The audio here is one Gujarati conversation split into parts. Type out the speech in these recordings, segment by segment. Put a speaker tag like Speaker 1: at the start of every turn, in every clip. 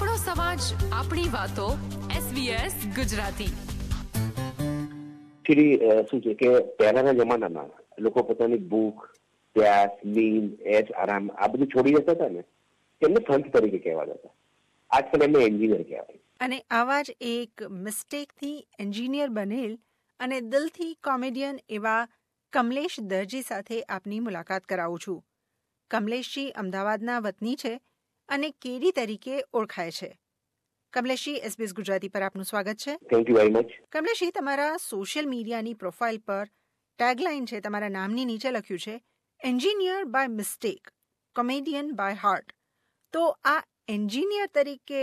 Speaker 1: આપણો સમાજ આપણી વાતો SBS ગુજરાતી
Speaker 2: ફરી શું છે કે પહેલાના જમાનામાં લોકો પોતાની ભૂખ પ્યાસ નીંદ એજ આરામ આ બધું છોડી દેતા હતા ને તેમને સંત તરીકે કહેવાતા હતા આજકાલ એમને એન્જિનિયર કહેવાય
Speaker 3: અને આવા જ એક મિસ્ટેક થી એન્જિનિયર બનેલ અને દિલથી કોમેડિયન એવા કમલેશ દરજી સાથે આપની મુલાકાત કરાવું છું કમલેશજી અમદાવાદના વતની છે અને કેરી તરીકે ઓળખાય છે કમલેશી એસબીએસ ગુજરાતી પર આપનું સ્વાગત છે
Speaker 2: thank you very much
Speaker 3: Kamleshji તમારા સોશિયલ મીડિયાની પ્રોફાઇલ પર ટેગલાઇન છે તમારા નામની નીચે લખ્યું છે engineer by mistake comedian by heart તો આ એન્જિનિયર તરીકે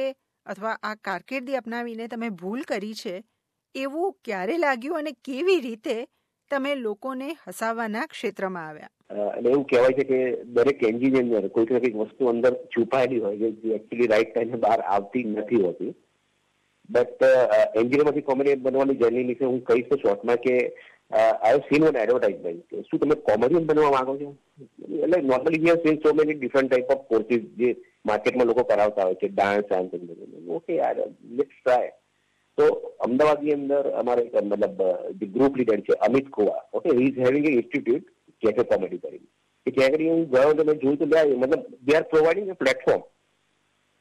Speaker 3: અથવા આ કારકિર્દી અપનાવીને તમે ભૂલ કરી છે એવું ક્યારે લાગ્યું અને કેવી રીતે તમે લોકોને હસાવવાના ક્ષેત્રમાં આવ્યા
Speaker 2: अह नेऊ कहवाई है कि દરેક इंजीनियर कोई ना कोई एक वस्तु अंदर छुपाएली હોય જે એક્ચ્યુઅલી રાઇટ સાઇડને બહાર આવતી નથી હોતી બટ એન્જિનિયરિંગ કોમ્યુનિટી બનાવવાની જૈની નીચે હું કહી શકું છું શોર્ટમાં કે I seen on advertised by સુ તો મે કોમ્યુનિટી બનાવવામાં આવો છે એટલે નોબલી ગેસ સે so many different type of courses જે માર્કેટમાં લોકો કરાવતા હોય કે ડાન્સ આ નમ ઓકે આ લિપ સ્ટાઈલ તો અમદાવાદી અંદર અમારે એક મતલબ ગ્રુપ લીડર છે Amit Kuva okay he is having a institute cafe comedy કરીને કે ત્યાં આગળ હું ગયો તમે જોયું તો લે મતલબ they are providing a platform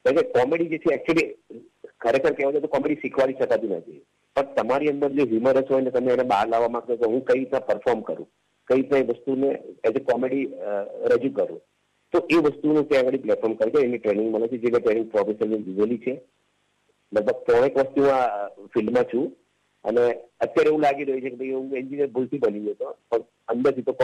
Speaker 2: કારણ કોમેડી જે છે એકચ્યુઅલી ખરેખર કહેવાય તો કોમેડી શીખવાડી શકાતી નથી પણ તમારી અંદર જે હ્યુમરસ હોય ને તમે એને બહાર લાવવા માંગતો તો હું કઈ રીતના પરફોર્મ કરું કઈ રીતના એ વસ્તુને એઝ અ કોમેડી રજૂ કરું તો એ વસ્તુનું ત્યાં આગળ પ્લેટફોર્મ કરી છે એની ટ્રેનિંગ મળે છે જે ટ્રેનિંગ પ્રોફેસરની લીધેલી છે લગભગ ત્રણેક વસ્તુ આ ફિલ્ડમાં છું અને અત્યારે એવું લાગી રહ્યું છે કે ભાઈ હું એન્જિનિયર ભૂલથી બની ગયો હતો પણ અંદરથી તો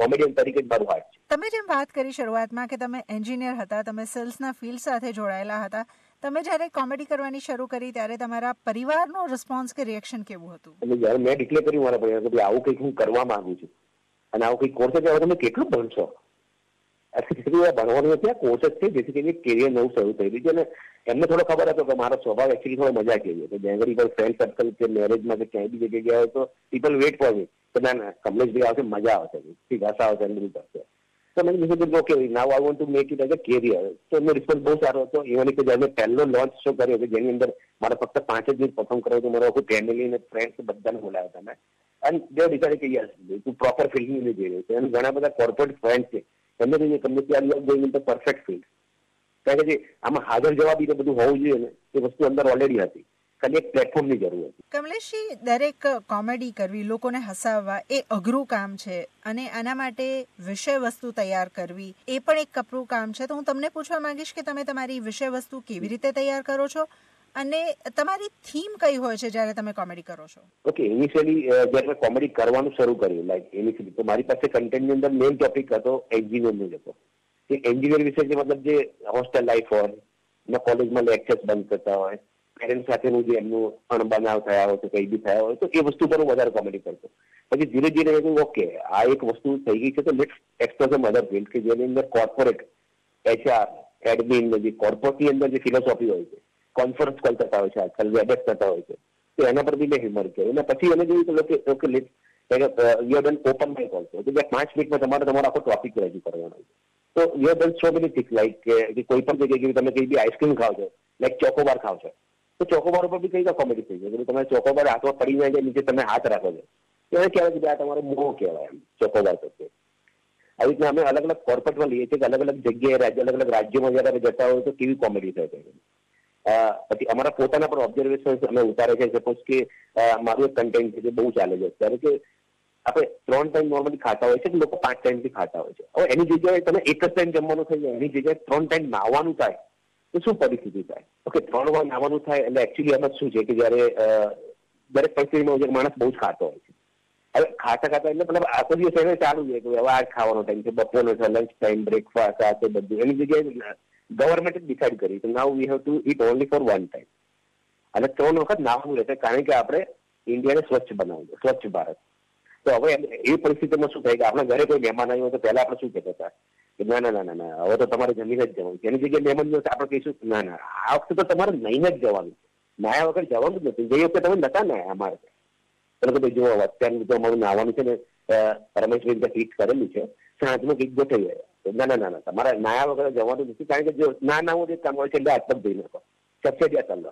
Speaker 2: કોમેડી
Speaker 3: તમે જેમ વાત કરી શરૂઆતમાં કે તમે એન્જિનિયર હતા તમે સેલ્સના ફિલ્ડ સાથે જોડાયેલા હતા તમે જ્યારે કોમેડી કરવાની શરૂ કરી ત્યારે તમારા પરિવારનો રિસ્પોન્સ કે રિએક્શન કેવું હતું
Speaker 2: એટલે મેં ડિક્લેર કર્યું મારા પરિવાર આવું કંઈક હું કરવા માંગુ છું અને આવું કંઈક કોર્સ ત્યારે તમે કેટલું ભણશો એક્ચ્યુઅલી ભણવાનું નથી આ કોર્સ જ છે જેથી કરીને કેરિયર નવું શરૂ થઈ રહ્યું છે અને એમને થોડો ખબર હતો કે મારો સ્વભાવ એકચ્યુઅલી થોડો મજા કેવી હતો જ્યાં પર ફ્રેન્ડ સર્કલ કે મેરેજમાં કે ક્યાંય બી જગ્યાએ ગયા હોય તો પીપલ વેટ ફોર મી તો ના ના કમલેશભાઈ આવશે મજા આવશે સીધા આવશે એમ બધું કરશે તો મને કીધું કે okay now I want to make it as a career તો એમનો રિસ્પોન્સ બહુ સારો હતો ઇવન કે જ્યારે પહેલો લોન્ચ શો કર્યો કે જેની અંદર મારે ફક્ત પાંચ જ મિનિટ પરફોર્મ કર્યો હતો મારો આખું ફેમિલી અને ફ્રેન્ડ્સ બધાને બોલાવ્યા હતા મેં અને દેવ ડિસાઇડ કે યસ તું પ્રોપર ફિલ્ડ જઈ રહ્યો છે અને ઘણા બધા કોર્પોરેટ ફ્રેન્ડ છે તમે જોઈએ તમને ત્યાં you going in the perfect field કારણ કે આમાં હાજર જવાબી બધું હોવું જોઈએ ને એ વસ્તુ અંદર ઓલરેડી હતી ખાલી પ્લેટફોર્મની જરૂર હતી
Speaker 3: કમલેશજી દરેક કોમેડી કરવી લોકોને હસાવવા એ અઘરું કામ છે અને આના માટે વિષય વસ્તુ તૈયાર કરવી એ પણ એક કપરું કામ છે તો હું તમને પૂછવા માંગીશ કે તમે તમારી વિષય વસ્તુ કેવી રીતે તૈયાર કરો છો અને તમારી થીમ કઈ હોય છે જ્યારે તમે કોમેડી કરો છો
Speaker 2: ઓકે ઇનિશિયલી જ્યારે મેં કોમેડી કરવાનું શરૂ કર્યું લાઈક ઇનિશિયલી તો મારી પાસે કન્ટેન્ટની અંદર મેઇન ટોપિક હતો એન્જિનિયરનો હતો કે એન્જિનિયર વિશે જે મતલબ જે હોસ્ટેલ લાઈફ હોય ના કોલેજમાં લેક્ચર્સ બંધ કરતા હોય પેરેન્ટ સાથેનું જે એમનું અણબનાવ થયા હોય તો કંઈ બી થયા હોય તો એ વસ્તુ પર હું વધારે કોમેડી કરતો પછી ધીરે ધીરે કહ્યું ઓકે આ એક વસ્તુ થઈ ગઈ છે તો let's explore the mother field કે જેની અંદર કોર્પોરેટ એચઆર એડમિન જે કોર્પોરેટની અંદર જે ફિલોસોફી હોય છે वन फॉर कोलकाता पावचा कल वे अडजस्ट करता होईते ते هناخد प्रति में ह्यूमर के और પછી અમે જે લોકો કે કે યે બન કોપન ભાઈ બોલ તો મતલબ માર્ચ મીટ મે તમારો તમારો આખો ટોપિક રેડી કરવાનો છે તો યે બલ સો બેલી કિક લાઈક કે કોઈ પર જગ્યા કે તમે કઈ બી આઈસ્ક્રીમ ખાઓ છો લાઈક ચોકોબાર ખાઓ છો તો ચોકોબાર ઉપર બી કઈક કોમેડી પેજ જો તમે ચોકોબાર રાતો પડીને કે નીચે તમે હાથ રાખો છો તો એ કહેવા કે આ તમારો બો કહેવાય ચોકોબાર પર છે આ રીતે અમે અલગ અલગ કોર્પોરલ લઈએ છીએ કે અલગ અલગ જગ્યાએ રાજ્ય અલગ અલગ રાજ્યમાં ગયાને જેતા હોય તો કી કોમેડી થાય છે પછી અમારા પોતાના પણ ઓબ્ઝર્વેશન અમે ઉતારે છે સપોઝ કે મારું એક કન્ટેન્ટ છે જે બહુ ચાલે છે ત્યારે કે આપણે ત્રણ ટાઈમ નોર્મલી ખાતા હોય છે કે લોકો પાંચ ટાઈમ થી ખાતા હોય છે હવે એની જગ્યાએ તમે એક જ ટાઈમ જમવાનું થઈ જાય એની જગ્યાએ ત્રણ ટાઈમ નાહવાનું થાય તો શું પરિસ્થિતિ થાય ઓકે ત્રણ વાર નાવાનું થાય એટલે એકચ્યુઅલી એમાં શું છે કે જયારે દરેક પરિસ્થિતિમાં જે માણસ બહુ જ ખાતો હોય છે હવે ખાતા ખાતા એટલે મતલબ આખો દિવસ એને ચાલુ છે કે હવે આ ખાવાનો ટાઈમ છે બપોરનો છે લંચ ટાઈમ બ્રેકફાસ્ટ આ તે બધું એની જગ્યાએ ગવર્મેન્ટ જ ડિસાઇડ કરી તો now we have to it only for one time અને ત્રણ વખત નાહવું રહેશે કારણ કે આપણે ઇન્ડિયાને સ્વચ્છ બનાવવું સ્વચ્છ ભારત તો હવે એ પરિસ્થિતિમાં શું થાય કે આપણા ઘરે કોઈ મહેમાન આવ્યો તો પહેલા આપણે શું કહેતા હતા કે ના ના ના ના હવે તો તમારે જમીન જ જવાનું જેની જગ્યાએ મહેમાન જશે આપણે કહીશું ના ના આ વખતે તો તમારે નહીં જ જવાનું નાયા વગર જવાનું જ નથી જે વખતે તમે નતા ને અમારે તમે કે ભાઈ અત્યારનું અત્યારે તો અમારું નાહવાનું છે ને રમેશભાઈ ફિક્સ કરેલું છે સાંજમાં કંઈક ગોઠવી ના ના ના તમારે નાયા વગર જવાનું નથી કારણ કે જો ના ના હોય કામ હોય છે એટલે આટલા જઈ નાખો સબસિડી ચાલો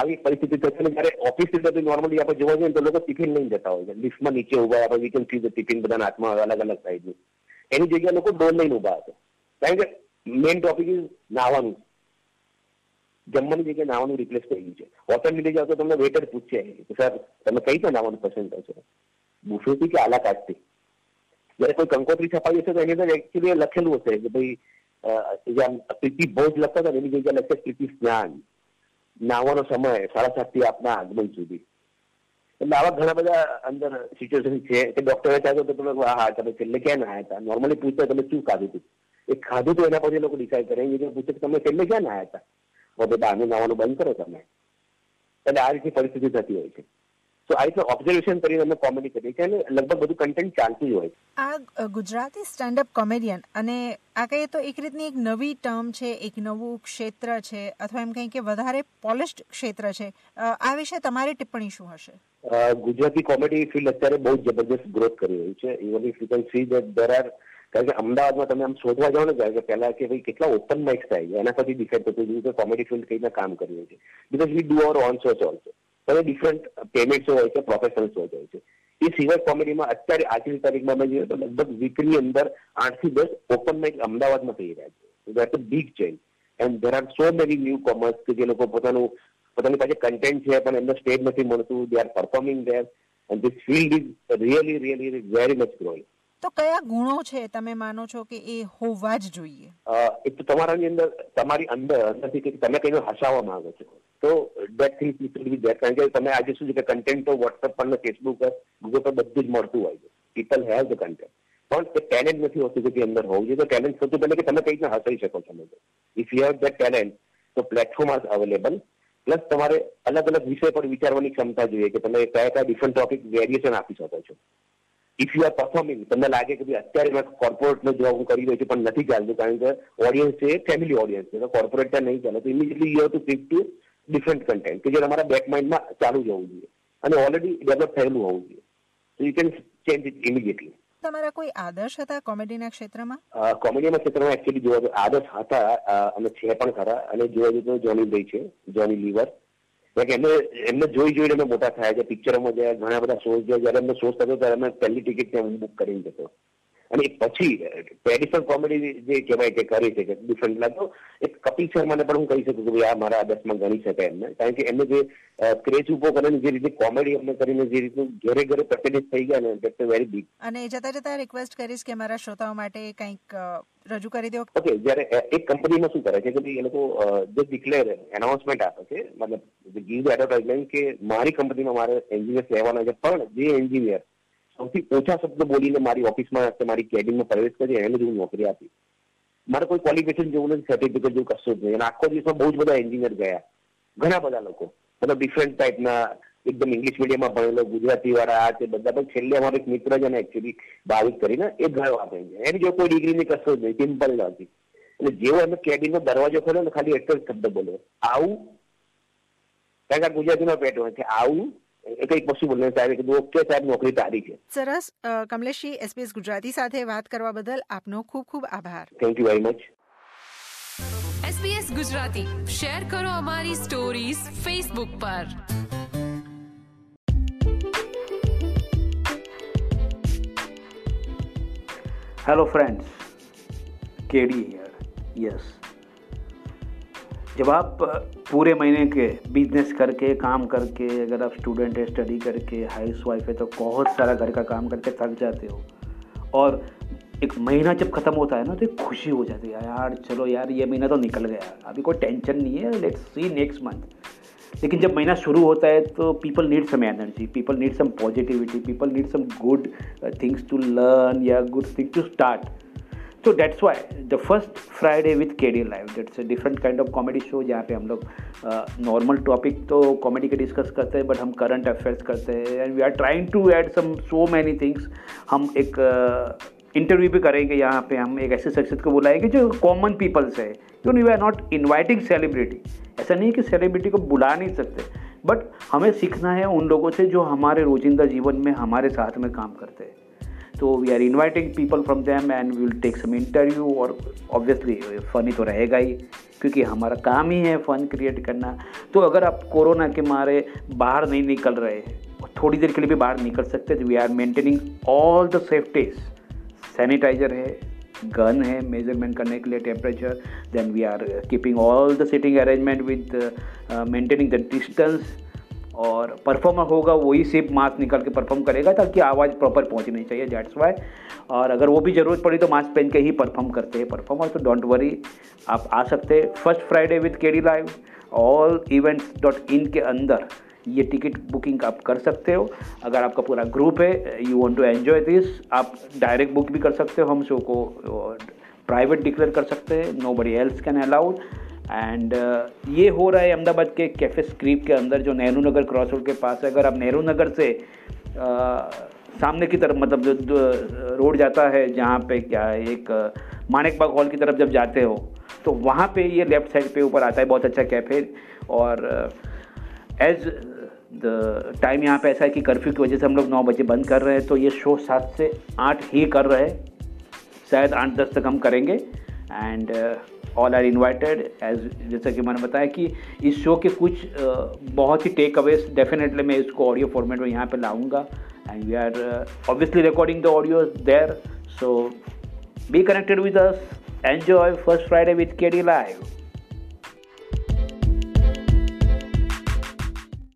Speaker 2: આવી પરિસ્થિતિ થશે ને જયારે ઓફિસ જતી નોર્મલી આપણે જોવા જઈએ તો લોકો ટિફિન લઈને જતા હોય છે લિફ્ટમાં નીચે ઉભા આપણે વી કેન ટિફિન બધાના હાથમાં અલગ અલગ સાઈડની એની જગ્યાએ લોકો ડોર લઈને ઉભા હશે કારણ કે મેઇન ટોપિક ઇઝ નાહવાનું જમવાની જગ્યાએ નાહવાનું રિપ્લેસ થઈ ગયું છે હોટલની જગ્યાએ તો તમને વેટર પૂછશે સર તમે કઈ રીતે નાહવાનું પસંદ કરશો બુફેથી કે આલા કાટથી જ્યારે કોઈ કંકોત્રી છપાઈ હશે તો એની અંદર એકચ્યુઅલી લખેલું હશે કે ભાઈ જ્યાં પ્રીતિ ભોજ લખતા હતા એની જગ્યાએ લખે પ્રીતિ સ્નાન નાવાનો સમય સાડા સાત થી આપના આગમન સુધી એટલે આવા ઘણા બધા અંદર સિચ્યુએશન છે કે ડોક્ટરે ચાહતો તો તમે હા તમે છેલ્લે ક્યાં ના હતા નોર્મલી પૂછતા તમે શું ખાધું હતું એ ખાધું તો એના પછી લોકો ડિસાઈડ કરે એ રીતે પૂછે કે તમે છેલ્લે ક્યાં ના હતા હવે બહારનું નાવાનું બંધ કરો તમે એટલે આ રીતે પરિસ્થિતિ થતી હોય છે તો આ રીતના ઓબ્ઝર્વેશન કરીને અમે કોમેડી કરીએ છીએ અને લગભગ બધું કન્ટેન્ટ ચાલતું જ હોય
Speaker 3: આ ગુજરાતી સ્ટેન્ડ અપ કોમેડિયન અને આ કહીએ તો એક રીતની એક નવી ટર્મ છે એક નવું ક્ષેત્ર છે અથવા એમ કહીએ કે વધારે પોલિશ્ડ ક્ષેત્ર છે આ વિશે તમારી ટિપ્પણી શું હશે
Speaker 2: ગુજરાતી કોમેડી ફિલ્ડ અત્યારે બહુ જબરદસ્ત ગ્રોથ કરી રહ્યું છે even if you can see that there are કારણ કે અમદાવાદમાં તમે આમ શોધવા જાઓ ને કે પહેલા કે ભાઈ કેટલા ઓપન માઇક્સ થાય છે એના પછી ડિસાઇડ થતું કે કોમેડી ફિલ્ડ કઈ કામ કરી રહ્યું છે because we do our own source also અને ડિફરન્ટ પેમેન્ટ્સ હોય છે પ્રોફેશનલ્સ હોય છે એ સિવાય કોમેડીમાં અત્યારે આજની તારીખમાં અમે જોઈએ તો લગભગ વીકની અંદર આઠ થી દસ ઓપન માઇક અમદાવાદમાં થઈ રહ્યા છે that a big change and there are so many new commerce કે જે લોકો પોતાનું પોતાની પાસે કન્ટેન્ટ છે પણ એમનો સ્ટેજ નથી મળતું they are performing there and this field is really really very much growing
Speaker 3: તો કયા ગુણો છે તમે માનો છો કે એ હોવા જ જોઈએ
Speaker 2: એક તો તમારાની અંદર તમારી અંદર અંદરથી કે તમે કઈ હસાવવા માંગો છો તો that thing people be that કારણ કે તમે આજે શું છે કે કન્ટેન્ટ તો વોટ્સઅપ પર ને ફેસબુક પર ગૂગલ પર બધું જ મળતું હોય છે પીપલ હેવ ધ કન્ટેન્ટ પણ એ ટેલેન્ટ નથી હોતું કે જે અંદર હોવું જોઈએ તો ટેલેન્ટ સૌથી પહેલાં કે તમે કઈ રીતના હસાવી શકો છો લોકો if you have that talent તો પ્લેટફોર્મ આર અવેલેબલ પ્લસ તમારે અલગ અલગ વિષય પર વિચારવાની ક્ષમતા જોઈએ કે તમે કયા કયા ડિફરન્ટ ટોપિક વેરિએશન આપી શકો છો ઇફ યુ આર પરફોર્મિંગ તમને લાગે કે ભાઈ અત્યારે મેં કોર્પોરેટનો જોબ હું કરી રહ્યો છું પણ નથી ચાલતું કારણ કે ઓડિયન્સ છે ફેમિલી ઓડિયન્સ છે તો કોર્પોરેટ નહીં ચાલે તો immediately you have to click to different content કે જે તમારા બેક માઇન્ડમાં ચાલુ જ હોવું જોઈએ અને ઓલરેડી ડેવલપ થયેલું હોવું જોઈએ so you can change it immediately
Speaker 3: તમારા કોઈ આદર્શ હતા કોમેડીના ક્ષેત્રમાં
Speaker 2: કોમેડીના ક્ષેત્રમાં એકચ્યુઅલી જોવા જઈએ આદર્શ હતા અને છે પણ ખરા અને જોવા જઈએ તો જોની ભાઈ છે જોની લીવર કે એમને એમને જોઈ જોઈને અમે મોટા થયા છે પિક્ચરોમાં ગયા ઘણા બધા શોઝ ગયા જ્યારે એમને શોઝ થતો ત્યારે અમે પહેલી ટિકિટ ત્યાં બુક કરીને જતો અને પછી ટ્રેડિશનલ કોમેડી જે કહેવાય કે કરે છે કે ડિફરન્ટ તો એક કપિલ શર્માને પણ હું કહી શકું કે આ મારા આદર્શમાં ગણી શકાય એમને કારણ કે એમને જે ક્રેઝ ઉભો કરીને જે રીતે કોમેડી એમને કરીને જે રીતનું ઘરે ઘરે પ્રચલિત થઈ ગયા ને દેટ વેરી બિગ
Speaker 3: અને જતા જતા રિક્વેસ્ટ કરીશ કે મારા શ્રોતાઓ માટે કંઈક રજૂ કરી દો
Speaker 2: ઓકે જ્યારે એક કંપનીમાં શું કરે છે કે ભાઈ એ લોકો જે ડિક્લેર એનાઉન્સમેન્ટ આપે છે મતલબ ગીવ એડવર્ટાઇઝમેન્ટ કે મારી કંપનીમાં મારે એન્જિનિયર લેવાના છે પણ જે એન્જિનિયર તો કે ઓછા શબ્દ બોલીને મારી ઓફિસમાં હશે મારી કેડિંગમાં પ્રવેશ કરી એમેજ હું નોકરી આપી મારે કોઈ ક્વોલિફિકેશન જોલું સર્ટિફિકેટ જો કશું જ ન આખો દિવસ બહુ જ બધા એન્જિનિયર ગયા ઘણા બધા લોકો મતલબ ડિફરન્ટ ટાઈપના એકદમ ઇંગ્લિશ મીડિયમવાળા ગુજરાતીવાળા આ કે બધા બખેલ્યા અમાર એક મિત્ર જન એક્ચ્યુઅલી વાત કરીને એ ઘરેવા ગઈ એની જો કોઈ ડિગ્રી ન કશું જ કેમ પણ લાગી અને જેવો એને કેડિંગનો દરવાજો ખખડ્યો ને ખાલી એક જ શબ્દ બોલ્યો આવ તગા પૂજાનું પેઠો કે આવ કંઈક વસ્તુ બોલે સાહેબ કીધું ઓકે સાહેબ નોકરી તારી છે
Speaker 3: સરસ કમલેશજી એસબીએસ ગુજરાતી સાથે વાત કરવા બદલ આપનો ખૂબ ખૂબ આભાર
Speaker 2: thank you very much
Speaker 1: SBS Gujarati share કરો અમારી સ્ટોરીઝ ફેસબુક પર
Speaker 4: hello friends kd here yes जब आप पूरे महीने के बिजनेस करके काम करके अगर आप स्टूडेंट है स्टडी करके हाउस वाइफ है तो बहुत सारा घर का काम करके थक जाते हो और एक महीना जब ख़त्म होता है ना तो एक खुशी हो जाती है यार चलो यार ये महीना तो निकल गया अभी कोई टेंशन नहीं है लेट्स सी नेक्स्ट मंथ लेकिन जब महीना शुरू होता है तो people need some energy people need some positivity people need some good things to learn या good things to start so that's why the first Friday with K D live that's a different kind of comedy show जहाँ पे हम लोग नॉर्मल टॉपिक तो कॉमेडी के डिस्कस करते हैं बट हम करंट अफेयर्स करते हैं and we are trying to add some so many things हम एक इंटरव्यू भी करेंगे यहाँ पे हम एक ऐसे शख्सियत को बुलाएंगे जो कॉमन पीपल्स है you we are not inviting celebrity ऐसा नहीं है कि सेलिब्रिटी को बुला नहीं सकते बट हमें सीखना है उन लोगों से जो हमारे रोजिंदा जीवन में हमारे साथ में काम करते हैं तो we are inviting people from them and we will take some interview और ऑब्वियसली फनी तो रहेगा ही क्योंकि हमारा काम ही है फ़न क्रिएट करना तो अगर आप कोरोना के मारे बाहर नहीं निकल रहे थोड़ी देर के लिए भी बाहर निकल सकते तो we are maintaining all the safeties sanitiser है गन है मेजरमेंट करने के लिए temperature then we are keeping all the sitting arrangement with maintaining the distance और परफॉर्मर होगा वही सिर्फ मास्क निकाल के परफॉर्म करेगा ताकि आवाज़ प्रॉपर पहुंचनी चाहिए जैट्स वाई और अगर वो भी ज़रूरत पड़ी तो मास्क पहन के ही परफॉर्म करते हैं परफॉर्मर तो डोंट वरी आप आ सकते हैं first Friday with K D live all events dot in के अंदर ये टिकट बुकिंग आप कर सकते हो अगर आपका पूरा ग्रुप है you want to enjoy this आप डायरेक्ट बुक भी कर सकते हो हम शो को प्राइवेट डिक्लेयर कर सकते हैं nobody else can allowed and uh, ये हो रहा है अहमदाबाद के कैफ़े स्क्रीप के अंदर जो नेहरू नगर क्रॉस रोड के पास है अगर आप नेहरू नगर से uh, सामने की तरफ मतलब जो रोड uh, जाता है जहाँ पे क्या है एक uh, मानिक बाग हॉल की तरफ जब जाते हो तो वहाँ पे ये लेफ्ट साइड पे ऊपर आता है बहुत अच्छा कैफ़े और एज द टाइम यहाँ पे ऐसा है कि कर्फ्यू की वजह से हम लोग नौ बजे बंद कर रहे हैं तो ये शो सात से आठ ही कर रहे हैं शायद आठ दस तक हम करेंगे and uh, all are invited as जैसा कि मैंने बताया कि इस शो के कुछ बहुत ही टेक अवेज डेफिनेटली मैं इसको ऑडियो फॉर्मेट में यहाँ पर लाऊंगा and we are obviously recording the audio there so be connected with us enjoy first Friday with K D live